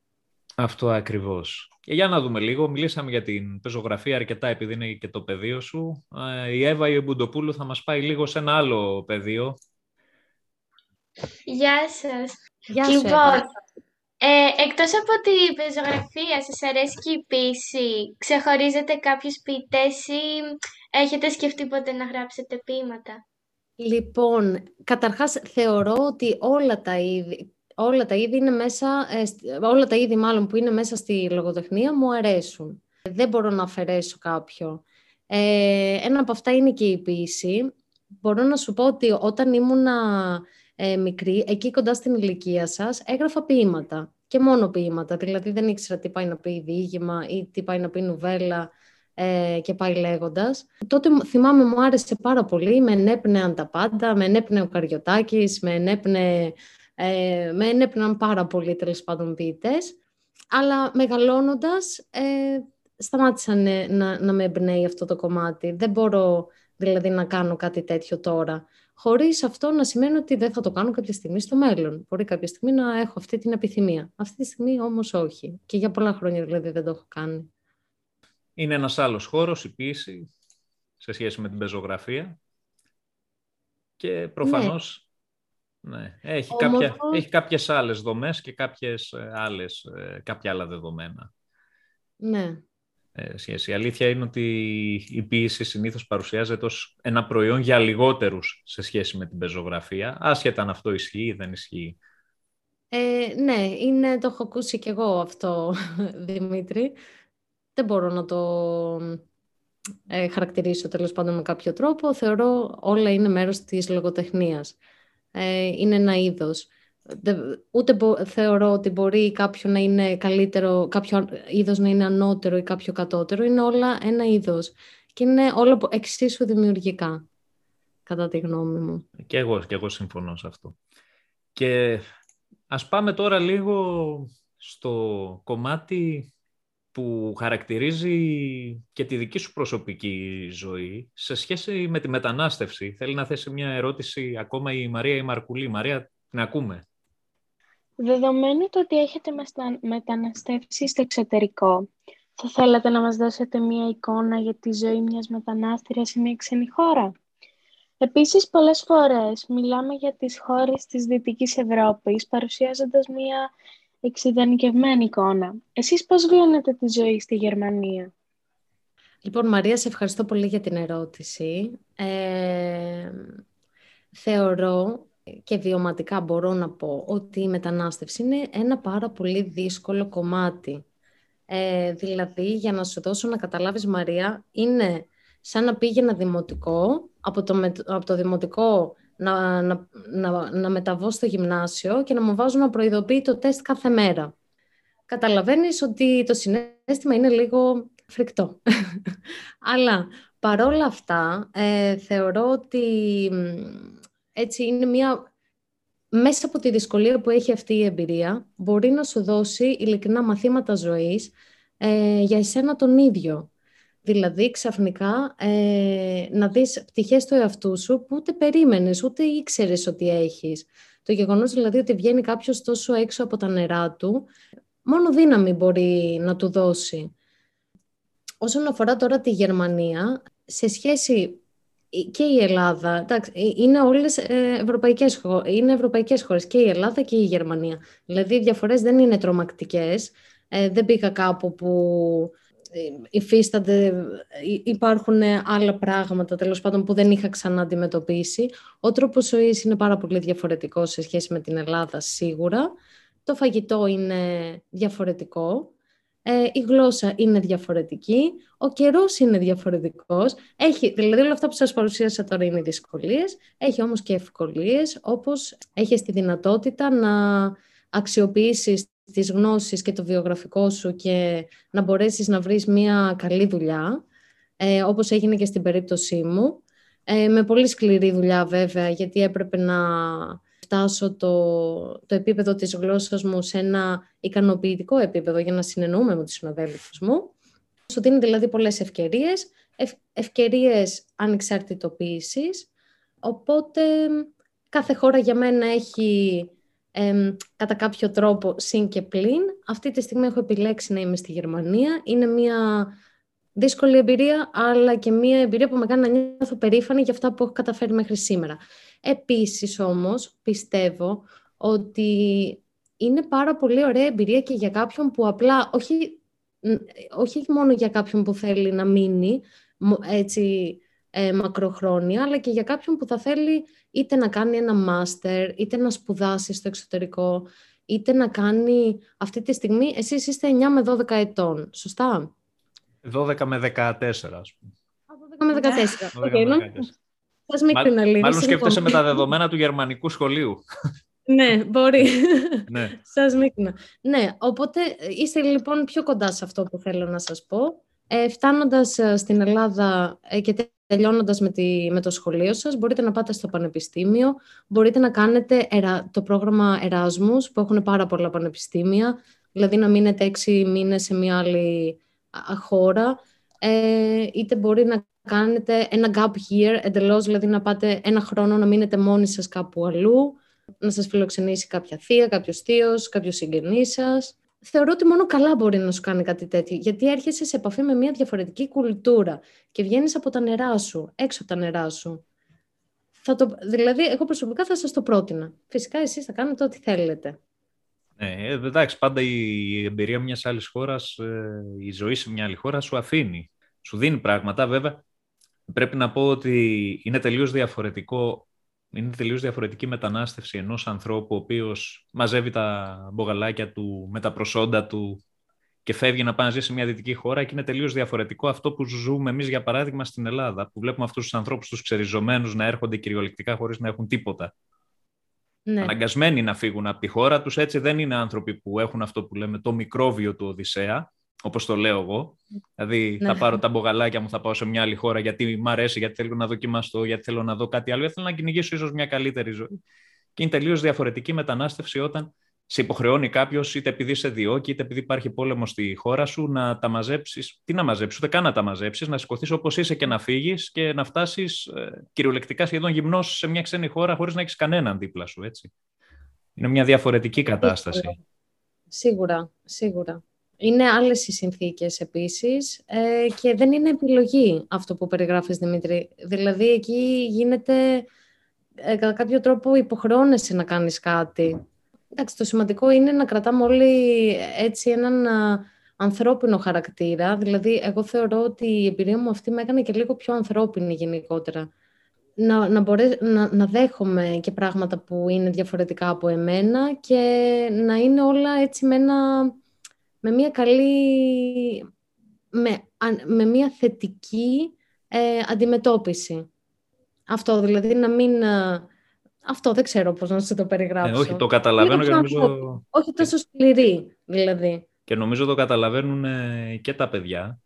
Αυτό ακριβώς. Και για να δούμε λίγο, μιλήσαμε για την πεζογραφία αρκετά επειδή είναι και το πεδίο σου. Ε, η Εύα η Μπουντοπούλου θα μας πάει λίγο σε ένα άλλο πεδίο. Γεια σας. Γεια σου, λοιπόν, ε, εκτός από την πεζογραφία, σας αρέσει και η ποίηση. Ξεχωρίζετε κάποιους ποιητές ή έχετε σκεφτεί ποτέ να γράψετε ποίηματα; Λοιπόν, καταρχάς θεωρώ ότι όλα τα είδη, όλα τα είδη είναι μέσα, ε, όλα τα είδη μάλλον που είναι μέσα στη λογοτεχνία μου αρέσουν. Δεν μπορώ να αφαιρέσω κάποιο. Ε, ένα από αυτά είναι και η ποίηση. Μπορώ να σου πω ότι όταν ήμουνα ε, μικρή, εκεί κοντά στην ηλικία σας, έγραφα ποίηματα και μόνο ποίηματα. Δηλαδή δεν ήξερα τι πάει να πει διήγημα ή τι πάει να πει νουβέλα ε, και πάει λέγοντας. Τότε θυμάμαι μου άρεσε πάρα πολύ, με ενέπνεαν τα πάντα, με ενέπνεε ο Καριωτάκης, με ενέπνεε, ε, με ενέπνεαν πάρα πολύ τέλος πάντων ποιητές. Αλλά μεγαλώνοντας ε, σταμάτησα να, να με εμπνέει αυτό το κομμάτι. Δεν μπορώ δηλαδή να κάνω κάτι τέτοιο τώρα. Χωρίς αυτό να σημαίνει ότι δεν θα το κάνω κάποια στιγμή στο μέλλον. Μπορεί κάποια στιγμή να έχω αυτή την επιθυμία. Αυτή τη στιγμή όμως όχι. Και για πολλά χρόνια δηλαδή δεν το έχω κάνει. Είναι ένας άλλος χώρος, η ποίηση, σε σχέση με την πεζογραφία. Και προφανώς ναι. Ναι έχει, κάποια, έχει κάποιες άλλες δομές και κάποιες ε, άλλες, ε, κάποια άλλα δεδομένα. Ναι. Ε, σχέση. Η αλήθεια είναι ότι η ποίηση συνήθως παρουσιάζεται ως ένα προϊόν για λιγότερους σε σχέση με την πεζογραφία, άσχετα αν αυτό ισχύει ή δεν ισχύει. Ε, ναι, είναι, το έχω ακούσει κι εγώ αυτό, Δημήτρη δεν μπορώ να το ε, χαρακτηρίσω τέλος πάντων με κάποιο τρόπο. Θεωρώ όλα είναι μέρος της λογοτεχνίας. Ε, είναι ένα είδος. ούτε θεωρώ ότι μπορεί κάποιο να είναι καλύτερο, κάποιο είδος να είναι ανώτερο ή κάποιο κατώτερο. Είναι όλα ένα είδος. Και είναι όλα εξίσου δημιουργικά, κατά τη γνώμη μου. Και εγώ, και εγώ συμφωνώ σε αυτό. Και ας πάμε τώρα λίγο στο κομμάτι που χαρακτηρίζει και τη δική σου προσωπική ζωή σε σχέση με τη μετανάστευση. Θέλει να θέσει μια ερώτηση ακόμα η Μαρία η Μαρκουλή. Μαρία, την ακούμε. Δεδομένου το ότι έχετε μεταναστεύσει στο εξωτερικό, θα θέλατε να μας δώσετε μια εικόνα για τη ζωή μιας μετανάστριας σε μια ξένη χώρα; Επίσης, πολλές φορές μιλάμε για τις χώρες της Δυτικής Ευρώπης, παρουσιάζοντας μια εξειδανικευμένη εικόνα. Εσείς πώς βιώνετε τη ζωή στη Γερμανία; Λοιπόν, Μαρία, σε ευχαριστώ πολύ για την ερώτηση. Ε, θεωρώ και βιωματικά μπορώ να πω ότι η μετανάστευση είναι ένα πάρα πολύ δύσκολο κομμάτι. Ε, δηλαδή, για να σου δώσω να καταλάβεις, Μαρία, είναι σαν να πήγαινα δημοτικό, από το, από το δημοτικό να, να, να, να μεταβώ στο γυμνάσιο και να μου βάζουν να προειδοποιεί το τεστ κάθε μέρα. Καταλαβαίνεις ότι το συνέστημα είναι λίγο φρικτό. Αλλά παρόλα αυτά, ε, θεωρώ ότι έτσι είναι μια... Μέσα από τη δυσκολία που έχει αυτή η εμπειρία, μπορεί να σου δώσει ειλικρινά μαθήματα ζωής ε, για εσένα τον ίδιο. Δηλαδή, ξαφνικά ε, να δεις πτυχές του εαυτού σου που ούτε περίμενες, ούτε ήξερες ότι έχεις. Το γεγονός δηλαδή ότι βγαίνει κάποιος τόσο έξω από τα νερά του, μόνο δύναμη μπορεί να του δώσει. Όσον αφορά τώρα τη Γερμανία, σε σχέση και η Ελλάδα, εντάξει, είναι όλες ε, ευρωπαϊκές, είναι ευρωπαϊκές χώρες, και η Ελλάδα και η Γερμανία. Δηλαδή, οι διαφορές δεν είναι τρομακτικές. Ε, δεν πήγα κάπου που υφίστανται, ε, υπάρχουν άλλα πράγματα τέλος πάντων που δεν είχα ξανά αντιμετωπίσει. Ο τρόπος ζωής είναι πάρα πολύ διαφορετικός σε σχέση με την Ελλάδα σίγουρα. Το φαγητό είναι διαφορετικό. Ε, η γλώσσα είναι διαφορετική, ο καιρός είναι διαφορετικός. Έχει, δηλαδή όλα αυτά που σας παρουσίασα τώρα είναι δυσκολίες, έχει όμως και ευκολίες, όπως έχεις τη δυνατότητα να αξιοποιήσεις τις γνώσεις και το βιογραφικό σου και να μπορέσεις να βρεις μια καλή δουλειά, ε, όπως έγινε και στην περίπτωσή μου. Ε, με πολύ σκληρή δουλειά βέβαια, γιατί έπρεπε να φτάσω το, το επίπεδο της γλώσσας μου σε ένα ικανοποιητικό επίπεδο για να συνεννοούμε με τους συναδέλφους μου. Σου δίνει δηλαδή πολλές ευκαιρίες, ευ, ευκαιρίες ανεξαρτητοποίησης, οπότε κάθε χώρα για μένα έχει κατά κάποιο τρόπο συν και πλην. Αυτή τη στιγμή έχω επιλέξει να είμαι στη Γερμανία. Είναι μια δύσκολη εμπειρία, αλλά και μια εμπειρία που με κάνει να νιώθω περήφανη για αυτά που έχω καταφέρει μέχρι σήμερα. Επίσης όμως πιστεύω ότι είναι πάρα πολύ ωραία εμπειρία και για κάποιον που απλά, όχι, όχι μόνο για κάποιον που θέλει να μείνει έτσι ε, μακροχρόνια, αλλά και για κάποιον που θα θέλει είτε να κάνει ένα μάστερ, είτε να σπουδάσει στο εξωτερικό, είτε να κάνει αυτή τη στιγμή, εσείς είστε 9 με 12 ετών, σωστά; 12 με 14, ας πούμε. 12 με 14. 12 okay, με 14. Σας μάλλον, μάλλον σκέφτεσαι με τα δεδομένα του γερμανικού σχολείου. ναι, μπορεί. ναι. Σας μίκνα. Ναι, οπότε είστε λοιπόν πιο κοντά σε αυτό που θέλω να σας πω. Ε, φτάνοντας ε, στην Ελλάδα ε, και τελειώνοντας με, τη, με το σχολείο σας, μπορείτε να πάτε στο πανεπιστήμιο, μπορείτε να κάνετε το πρόγραμμα Εράσμους, που έχουν πάρα πολλά πανεπιστήμια, δηλαδή να μείνετε έξι μήνες σε μια άλλη χώρα, ε, είτε μπορεί να κάνετε ένα gap year, εντελώς, δηλαδή να πάτε ένα χρόνο να μείνετε μόνοι σας κάπου αλλού, να σας φιλοξενήσει κάποια θεία, κάποιος θείος, κάποιος συγγενής σας θεωρώ ότι μόνο καλά μπορεί να σου κάνει κάτι τέτοιο. Γιατί έρχεσαι σε επαφή με μια διαφορετική κουλτούρα και βγαίνεις από τα νερά σου, έξω από τα νερά σου. Θα το, δηλαδή, εγώ προσωπικά θα σας το πρότεινα. Φυσικά, εσείς θα κάνετε ό,τι θέλετε. Ναι, εντάξει, πάντα η εμπειρία μιας άλλης χώρας, ε, η ζωή σε μια άλλη χώρα σου αφήνει. Σου δίνει πράγματα, βέβαια. Πρέπει να πω ότι είναι τελείως διαφορετικό είναι τελείως διαφορετική μετανάστευση ενός ανθρώπου ο οποίος μαζεύει τα μπογαλάκια του με τα προσόντα του και φεύγει να πάει να ζει σε μια δυτική χώρα και είναι τελείως διαφορετικό αυτό που ζούμε εμείς για παράδειγμα στην Ελλάδα που βλέπουμε αυτούς τους ανθρώπους τους ξεριζωμένους να έρχονται κυριολεκτικά χωρίς να έχουν τίποτα. Ναι. Αναγκασμένοι να φύγουν από τη χώρα τους, έτσι δεν είναι άνθρωποι που έχουν αυτό που λέμε το μικρόβιο του Οδυσσέα, όπως το λέω εγώ. Δηλαδή ναι. θα πάρω τα μπογαλάκια μου, θα πάω σε μια άλλη χώρα γιατί μου αρέσει, γιατί θέλω να δοκιμαστώ, γιατί θέλω να δω κάτι άλλο, γιατί θέλω να κυνηγήσω ίσως μια καλύτερη ζωή. Και είναι τελείως διαφορετική μετανάστευση όταν σε υποχρεώνει κάποιος, είτε επειδή σε διώκει, είτε επειδή υπάρχει πόλεμο στη χώρα σου, να τα μαζέψεις. Τι να μαζέψεις, ούτε καν να τα μαζέψεις, να σηκωθείς όπως είσαι και να φύγεις και να φτάσεις ε, κυριολεκτικά σχεδόν γυμνός σε μια ξένη χώρα χωρίς να έχεις κανέναν δίπλα σου. Έτσι. Είναι μια διαφορετική κατάσταση. Σίγουρα, σίγουρα. Είναι άλλες οι συνθήκες επίσης ε, και δεν είναι επιλογή αυτό που περιγράφεις, Δημήτρη. Δηλαδή, εκεί γίνεται, ε, κατά κάποιο τρόπο, υποχρεώνεσαι να κάνεις κάτι. Εντάξει, το σημαντικό είναι να κρατάμε όλοι έτσι έναν ανθρώπινο χαρακτήρα. Δηλαδή, εγώ θεωρώ ότι η εμπειρία μου αυτή με έκανε και λίγο πιο ανθρώπινη γενικότερα. Να, να, να, να δέχομαι και πράγματα που είναι διαφορετικά από εμένα και να είναι όλα έτσι με ένα με μια καλή, με, με μια θετική ε, αντιμετώπιση. Αυτό δηλαδή να μην... Ε, αυτό δεν ξέρω πώς να σε το περιγράψω. Ε, όχι, το καταλαβαίνω και νομίζω... Όχι τόσο σκληρή, δηλαδή. Και νομίζω το καταλαβαίνουν ε, και τα παιδιά.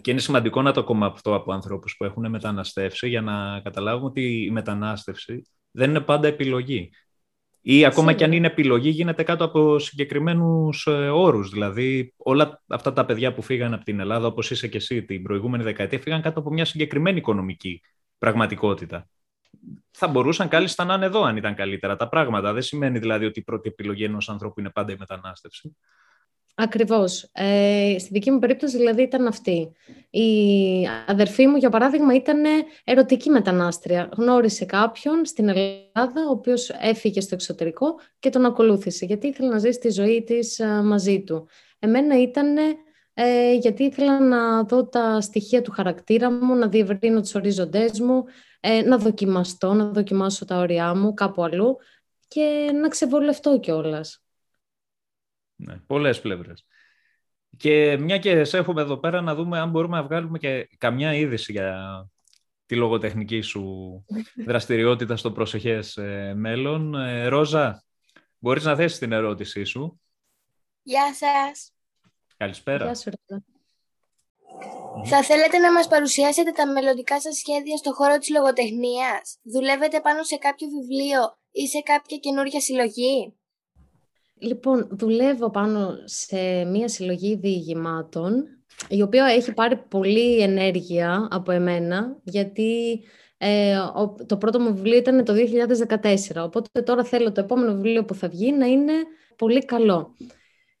Και είναι σημαντικό να το ακούμε αυτό από ανθρώπους που έχουν μεταναστεύσει για να καταλάβουμε ότι η μετανάστευση δεν είναι πάντα επιλογή. Ή ακόμα και αν είναι επιλογή, γίνεται κάτω από συγκεκριμένους ε, όρους. Δηλαδή, όλα αυτά τα παιδιά που φύγαν από την Ελλάδα, όπως είσαι και εσύ την προηγούμενη δεκαετία, φύγαν κάτω από μια συγκεκριμένη οικονομική πραγματικότητα. Θα μπορούσαν κάλλιστα να είναι εδώ, αν ήταν καλύτερα τα πράγματα. Δεν σημαίνει δηλαδή ότι η πρώτη επιλογή ενός ανθρώπου είναι πάντα η μετανάστευση. Ακριβώς. Ε, στη δική μου περίπτωση δηλαδή ήταν αυτή. Η αδερφή μου, για παράδειγμα, ήταν ερωτική μετανάστρια. Γνώρισε κάποιον στην Ελλάδα, ο οποίος έφυγε στο εξωτερικό και τον ακολούθησε, γιατί ήθελε να ζήσει τη ζωή της ε, μαζί του. Εμένα ήταν ε, γιατί ήθελα να δω τα στοιχεία του χαρακτήρα μου, να διευρύνω τους ορίζοντές μου, ε, να δοκιμαστώ, να δοκιμάσω τα όρια μου κάπου αλλού και να ξεβολευτώ κιόλας. Ναι, πολλές πλευρές. Και μια και σε έχουμε εδώ πέρα να δούμε αν μπορούμε να βγάλουμε και καμιά είδηση για τη λογοτεχνική σου δραστηριότητα στο προσεχές ε, μέλλον. Ε, Ρόζα, μπορείς να θέσεις την ερώτησή σου; Γεια σας. Καλησπέρα. Γεια σου, Ρόζα. Θα θέλετε να μας παρουσιάσετε τα μελλοντικά σας σχέδια στο χώρο της λογοτεχνίας; Δουλεύετε πάνω σε κάποιο βιβλίο ή σε κάποια καινούργια συλλογή; Λοιπόν, δουλεύω πάνω σε μία συλλογή διηγημάτων, η οποία έχει πάρει πολύ ενέργεια από εμένα, γιατί ε, το πρώτο μου βιβλίο ήταν το 2014, οπότε τώρα θέλω το επόμενο βιβλίο που θα βγει να είναι πολύ καλό.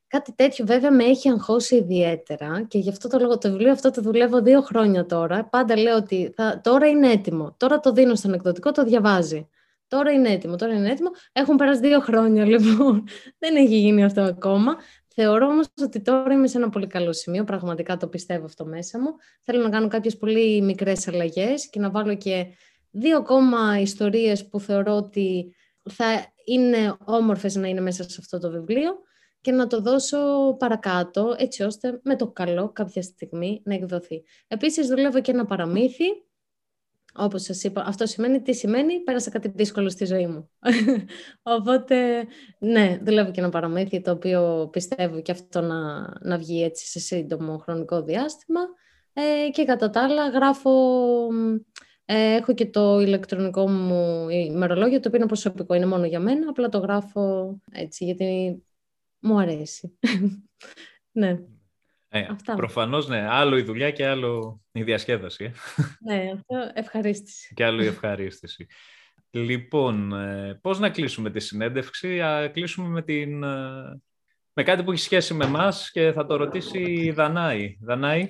Κάτι τέτοιο βέβαια με έχει αγχώσει ιδιαίτερα και γι' αυτό το λόγο το βιβλίο αυτό το δουλεύω δύο χρόνια τώρα. Πάντα λέω ότι θα, τώρα είναι έτοιμο, τώρα το δίνω στον εκδοτικό, το διαβάζει. Τώρα είναι έτοιμο, τώρα είναι έτοιμο. Έχουν περάσει δύο χρόνια λοιπόν. Δεν έχει γίνει αυτό ακόμα. Θεωρώ όμως ότι τώρα είμαι σε ένα πολύ καλό σημείο, πραγματικά το πιστεύω αυτό μέσα μου. Θέλω να κάνω κάποιες πολύ μικρές αλλαγές και να βάλω και δύο ακόμα ιστορίες που θεωρώ ότι θα είναι όμορφες να είναι μέσα σε αυτό το βιβλίο και να το δώσω παρακάτω, έτσι ώστε με το καλό κάποια στιγμή να εκδοθεί. Επίσης δουλεύω και ένα παραμύθι, όπως σας είπα, αυτό σημαίνει τι σημαίνει, πέρασα κάτι δύσκολο στη ζωή μου. Οπότε, ναι, δουλεύω και ένα παραμύθι, το οποίο πιστεύω και αυτό να, να βγει έτσι σε σύντομο χρονικό διάστημα. Ε, και κατά τα άλλα γράφω, ε, έχω και το ηλεκτρονικό μου ημερολόγιο, το οποίο είναι προσωπικό, είναι μόνο για μένα, απλά το γράφω έτσι, γιατί μου αρέσει. ναι. Ε, Προφανώς, ναι. Άλλο η δουλειά και άλλο η διασκέδαση. Ε. ναι, αυτό ευχαρίστηση. και άλλο η ευχαρίστηση. Λοιπόν, ε, πώς να κλείσουμε τη συνέντευξη; Α, κλείσουμε με, την, ε, με κάτι που έχει σχέση με μας και θα το ρωτήσει η Δανάη. Δανάη;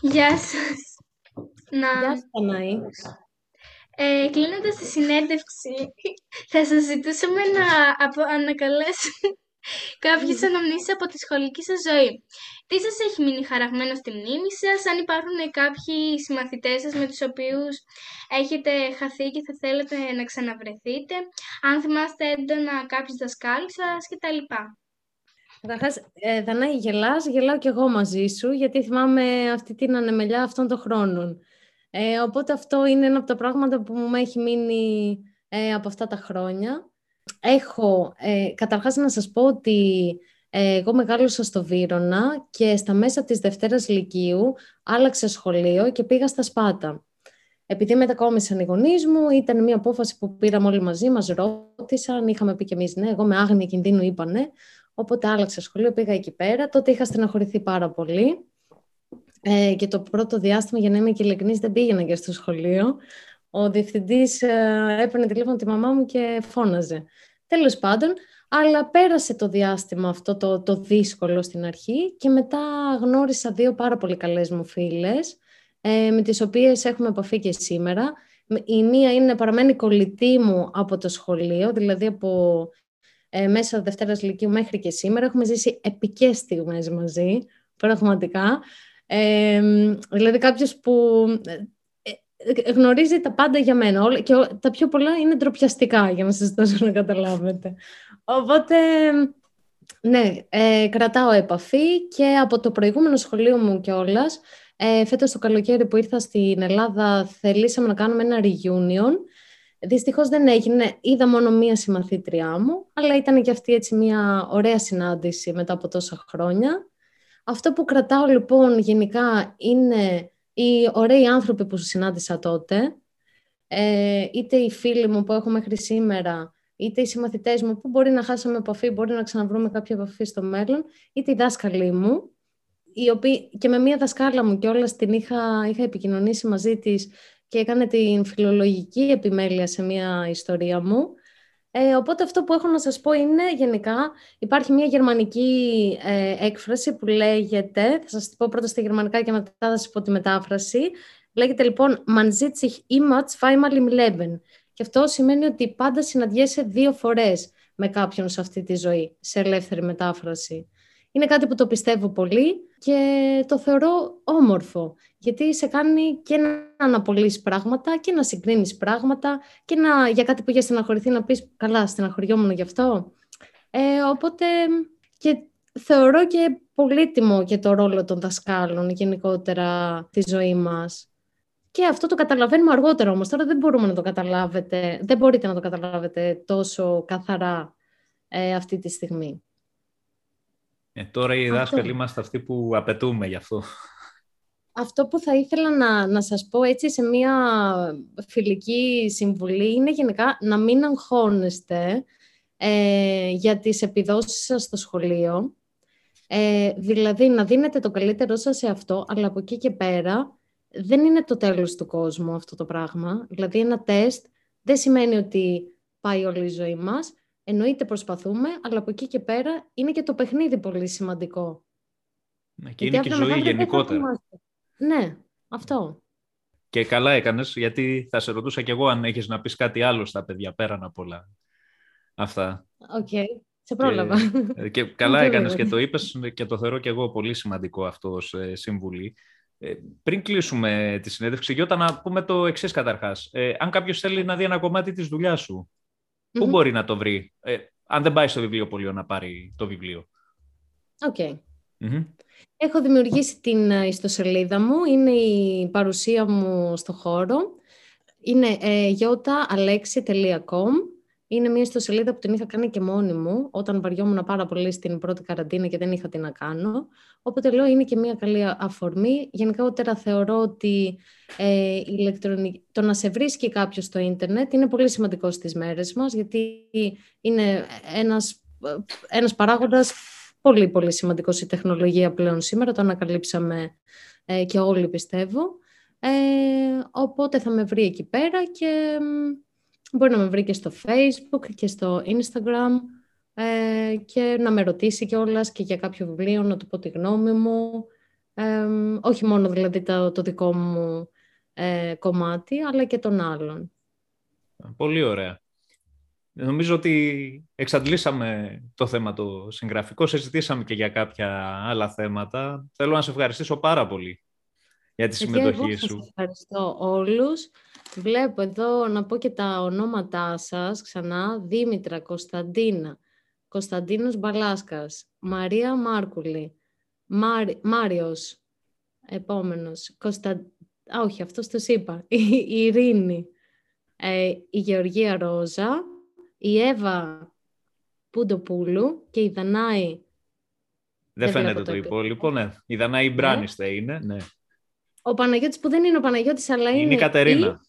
Γεια σας. Να... Γεια σας, Δανάη. Ε, κλείνοντας τη συνέντευξη, θα σας ζητούσαμε να ανακαλέσουμε κάποιες αναμνήσεις από τη σχολική σας ζωή. Τι σας έχει μείνει χαραγμένο στη μνήμη σας, αν υπάρχουν κάποιοι συμμαθητές σας με τους οποίους έχετε χαθεί και θα θέλετε να ξαναβρεθείτε, αν θυμάστε έντονα κάποιους δασκάλους σας κτλ. Καταρχάς, ε, Δανάη, γελάς, γελάω κι εγώ μαζί σου, γιατί θυμάμαι αυτή την ανεμελιά αυτών των χρόνων. Ε, οπότε αυτό είναι ένα από τα πράγματα που μου έχει μείνει ε, από αυτά τα χρόνια. Έχω, ε, καταρχάς να σας πω ότι ε, εγώ μεγάλωσα στο Βύρονα και στα μέσα της Δευτέρας Λυκείου άλλαξα σχολείο και πήγα στα Σπάτα. Επειδή μετακόμισαν οι γονείς μου, ήταν μια απόφαση που πήραμε όλοι μαζί, μας ρώτησαν, είχαμε πει κι εμείς ναι, εγώ με άγνοια κινδύνου είπα ναι, οπότε άλλαξα σχολείο, πήγα εκεί πέρα. Τότε είχα στεναχωρηθεί πάρα πολύ ε, και το πρώτο διάστημα, για να είμαι και ειλικρινής, δεν πήγαινα και στο σχολείο ο διευθυντής ε, έπαιρνε τηλέφωνο τη μαμά μου και φώναζε. Τέλος πάντων, αλλά πέρασε το διάστημα αυτό το, το δύσκολο στην αρχή και μετά γνώρισα δύο πάρα πολύ καλές μου φίλες, ε, με τις οποίες έχουμε επαφή και σήμερα. Η μία είναι παραμένει κολλητή μου από το σχολείο, δηλαδή από ε, μέσα Δευτέρας Λυκείου μέχρι και σήμερα. Έχουμε ζήσει επικές στιγμές μαζί, πραγματικά. Ε, δηλαδή κάποιος που γνωρίζει τα πάντα για μένα και τα πιο πολλά είναι ντροπιαστικά για να σας δώσω να καταλάβετε. Οπότε, ναι, ε, κρατάω επαφή και από το προηγούμενο σχολείο μου κιόλας. Ε, φέτος το καλοκαίρι που ήρθα στην Ελλάδα θελήσαμε να κάνουμε ένα reunion. Δυστυχώς δεν έγινε, είδα μόνο μία συμμαθήτριά μου, αλλά ήταν και αυτή έτσι μία ωραία συνάντηση μετά από τόσα χρόνια. Αυτό που κρατάω λοιπόν γενικά είναι οι ωραίοι άνθρωποι που συνάντησα τότε, ε, είτε οι φίλοι μου που έχω μέχρι σήμερα, είτε οι συμμαθητές μου που μπορεί να χάσαμε επαφή, μπορεί να ξαναβρούμε κάποια επαφή στο μέλλον, είτε οι δάσκαλοι μου, οι οποίοι, και με μία δασκάλα μου κιόλας την είχα, είχα επικοινωνήσει μαζί της και έκανε την φιλολογική επιμέλεια σε μία ιστορία μου. Ε, οπότε αυτό που έχω να σας πω είναι γενικά υπάρχει μια γερμανική ε, έκφραση που λέγεται, θα σας την πω πρώτα στα γερμανικά και μετά θα σας πω τη μετάφραση, λέγεται λοιπόν «Man sieht sich immer zweimal im Leben». Και αυτό σημαίνει ότι πάντα συναντιέσαι δύο φορές με κάποιον σε αυτή τη ζωή, σε ελεύθερη μετάφραση. Είναι κάτι που το πιστεύω πολύ και το θεωρώ όμορφο, γιατί σε κάνει και να αναπολύσεις πράγματα και να συγκρίνεις πράγματα και να, για κάτι που είχε στεναχωρηθεί να πεις «καλά, στεναχωριόμουν γι' αυτό». Ε, οπότε και θεωρώ και πολύτιμο και το ρόλο των δασκάλων γενικότερα στη ζωή μας. Και αυτό το καταλαβαίνουμε αργότερα όμως. Τώρα δεν μπορούμε να το καταλάβετε, δεν μπορείτε να το καταλάβετε τόσο καθαρά ε, αυτή τη στιγμή. Ε, τώρα οι δάσκαλοι είμαστε αυτοί που απαιτούμε γι' αυτό. Αυτό που θα ήθελα να, να σας πω έτσι σε μια φιλική συμβουλή είναι γενικά να μην αγχώνεστε ε, για τις επιδόσεις σας στο σχολείο. Ε, δηλαδή να δίνετε το καλύτερό σας σε αυτό, αλλά από εκεί και πέρα δεν είναι το τέλος του κόσμου αυτό το πράγμα. Δηλαδή ένα τεστ δεν σημαίνει ότι πάει όλη η ζωή μας. Εννοείται προσπαθούμε, αλλά από εκεί και πέρα είναι και το παιχνίδι πολύ σημαντικό. Ναι, και είναι και η ζωή γενικότερα. Ναι, αυτό. Και καλά έκανες, γιατί θα σε ρωτούσα κι εγώ αν έχεις να πεις κάτι άλλο στα παιδιά πέραν από όλα αυτά. Okay. Σε πρόλαβα. Και, και καλά έκανες και το είπες και το θεωρώ και εγώ πολύ σημαντικό αυτό ως ε, συμβουλή. Ε, πριν κλείσουμε τη συνέντευξη, Γιώτα, να πούμε το εξής καταρχάς. Ε, αν κάποιος θέλει να δει ένα κομμάτι της δουλειάς σου, πού μπορεί να το βρει, ε, αν δεν πάει στο βιβλίο να πάρει το βιβλίο. Οκ. Έχω δημιουργήσει την ε, ιστοσελίδα μου, είναι η παρουσία μου στο χώρο. Είναι ε, είναι μια ιστοσελίδα που την είχα κάνει και μόνη μου, όταν βαριόμουν πάρα πολύ στην πρώτη καραντίνα και δεν είχα τι να κάνω. Οπότε λέω είναι και μια καλή αφορμή. Γενικότερα θεωρώ ότι ε, ηλεκτρονική... το να σε βρίσκει κάποιος στο ίντερνετ είναι πολύ σημαντικό στις μέρες μας, γιατί είναι ένας, ένας παράγοντας πολύ πολύ σημαντικός η τεχνολογία πλέον σήμερα, το ανακαλύψαμε ε, και όλοι πιστεύω. Ε, οπότε θα με βρει εκεί πέρα και Μπορεί να με βρει και στο Facebook και στο Instagram ε, και να με ρωτήσει κιόλας και για κάποιο βιβλίο, να του πω τη γνώμη μου. Ε, όχι μόνο δηλαδή το, το δικό μου ε, κομμάτι, αλλά και των άλλων. Πολύ ωραία. Νομίζω ότι εξαντλήσαμε το θέμα το συγγραφικό, συζητήσαμε και για κάποια άλλα θέματα. Θέλω να σε ευχαριστήσω πάρα πολύ για τη συμμετοχή σου. Σας ευχαριστώ όλους. Βλέπω εδώ να πω και τα ονόματά σας ξανά. Δήμητρα, Κωνσταντίνα, Κωνσταντίνος Μπαλάσκας, Μαρία Μάρκουλη, Μάρι, Μάριος, επόμενος, Κωνστα... Α, όχι, αυτός τους είπα. Η, Ειρήνη, ε, η Γεωργία Ρόζα, η Εύα Πούντοπούλου και η Δανάη... Δεν, φαίνεται το υπόλοιπο, ναι. Η Δανάη ναι. Μπράνιστε είναι, ναι. Ο Παναγιώτης που δεν είναι ο Παναγιώτης, αλλά είναι, είναι η Κατερίνα.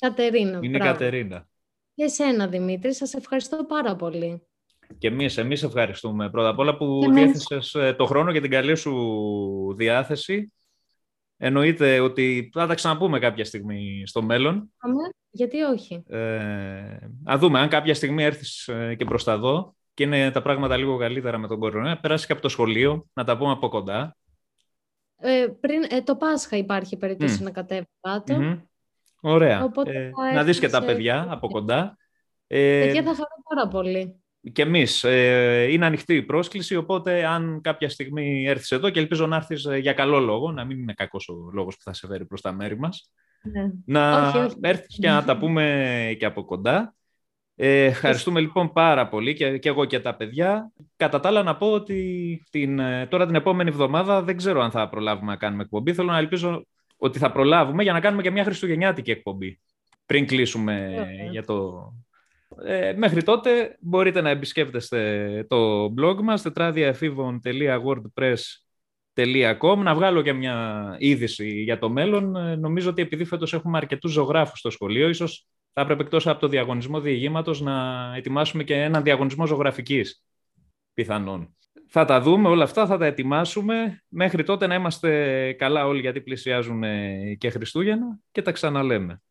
Κατερίνα. Είναι η Κατερίνα. Και εσένα, Δημήτρη. Σας ευχαριστώ πάρα πολύ. Και εμείς, εμείς ευχαριστούμε πρώτα απ' όλα που διέθεσες ε, το χρόνο και την καλή σου διάθεση. Εννοείται ότι θα τα ξαναπούμε κάποια στιγμή στο μέλλον. Αμέ, γιατί όχι. Ε, ας δούμε, αν κάποια στιγμή έρθεις ε, και προς τα δω και είναι τα πράγματα λίγο καλύτερα με τον κορονοϊό, περάσεις και από το σχολείο, να τα πούμε από κοντά. Ε, πριν, ε, το Πάσχα υπάρχει περίπτωση να κατέβει Ωραία. ε, να δεις και τα παιδιά από κοντά. Ε, παιδιά θα χαρώ πάρα πολύ. Και εμείς. Ε, είναι ανοιχτή η πρόσκληση, οπότε αν κάποια στιγμή έρθεις εδώ και ελπίζω να έρθεις ε, για καλό λόγο, να μην είναι κακός ο λόγος που θα σε φέρει προς τα μέρη μας, ναι. να όχι, έρθεις και να τα πούμε και από κοντά. Ε, ευχαριστούμε λοιπόν πάρα πολύ και, και εγώ και τα παιδιά. Κατά τα άλλα να πω ότι την, ε, τώρα την επόμενη εβδομάδα δεν ξέρω αν θα προλάβουμε να κάνουμε εκπομπή. Θέλω να ελπίζω ότι θα προλάβουμε για να κάνουμε και μια χριστουγεννιάτικη εκπομπή πριν κλείσουμε για το... Ε, μέχρι τότε μπορείτε να επισκέπτεστε το blog μας τετράδιαεφήβων.wordpress.com να βγάλω και μια είδηση για το μέλλον. Ε, νομίζω ότι επειδή φέτος έχουμε αρκετούς ζωγράφους στο σχολείο, ίσως θα έπρεπε εκτός από το διαγωνισμό διηγήματος να ετοιμάσουμε και έναν διαγωνισμό ζωγραφικής πιθανόν. Θα τα δούμε όλα αυτά, θα τα ετοιμάσουμε. Μέχρι τότε να είμαστε καλά όλοι γιατί πλησιάζουν και Χριστούγεννα και τα ξαναλέμε.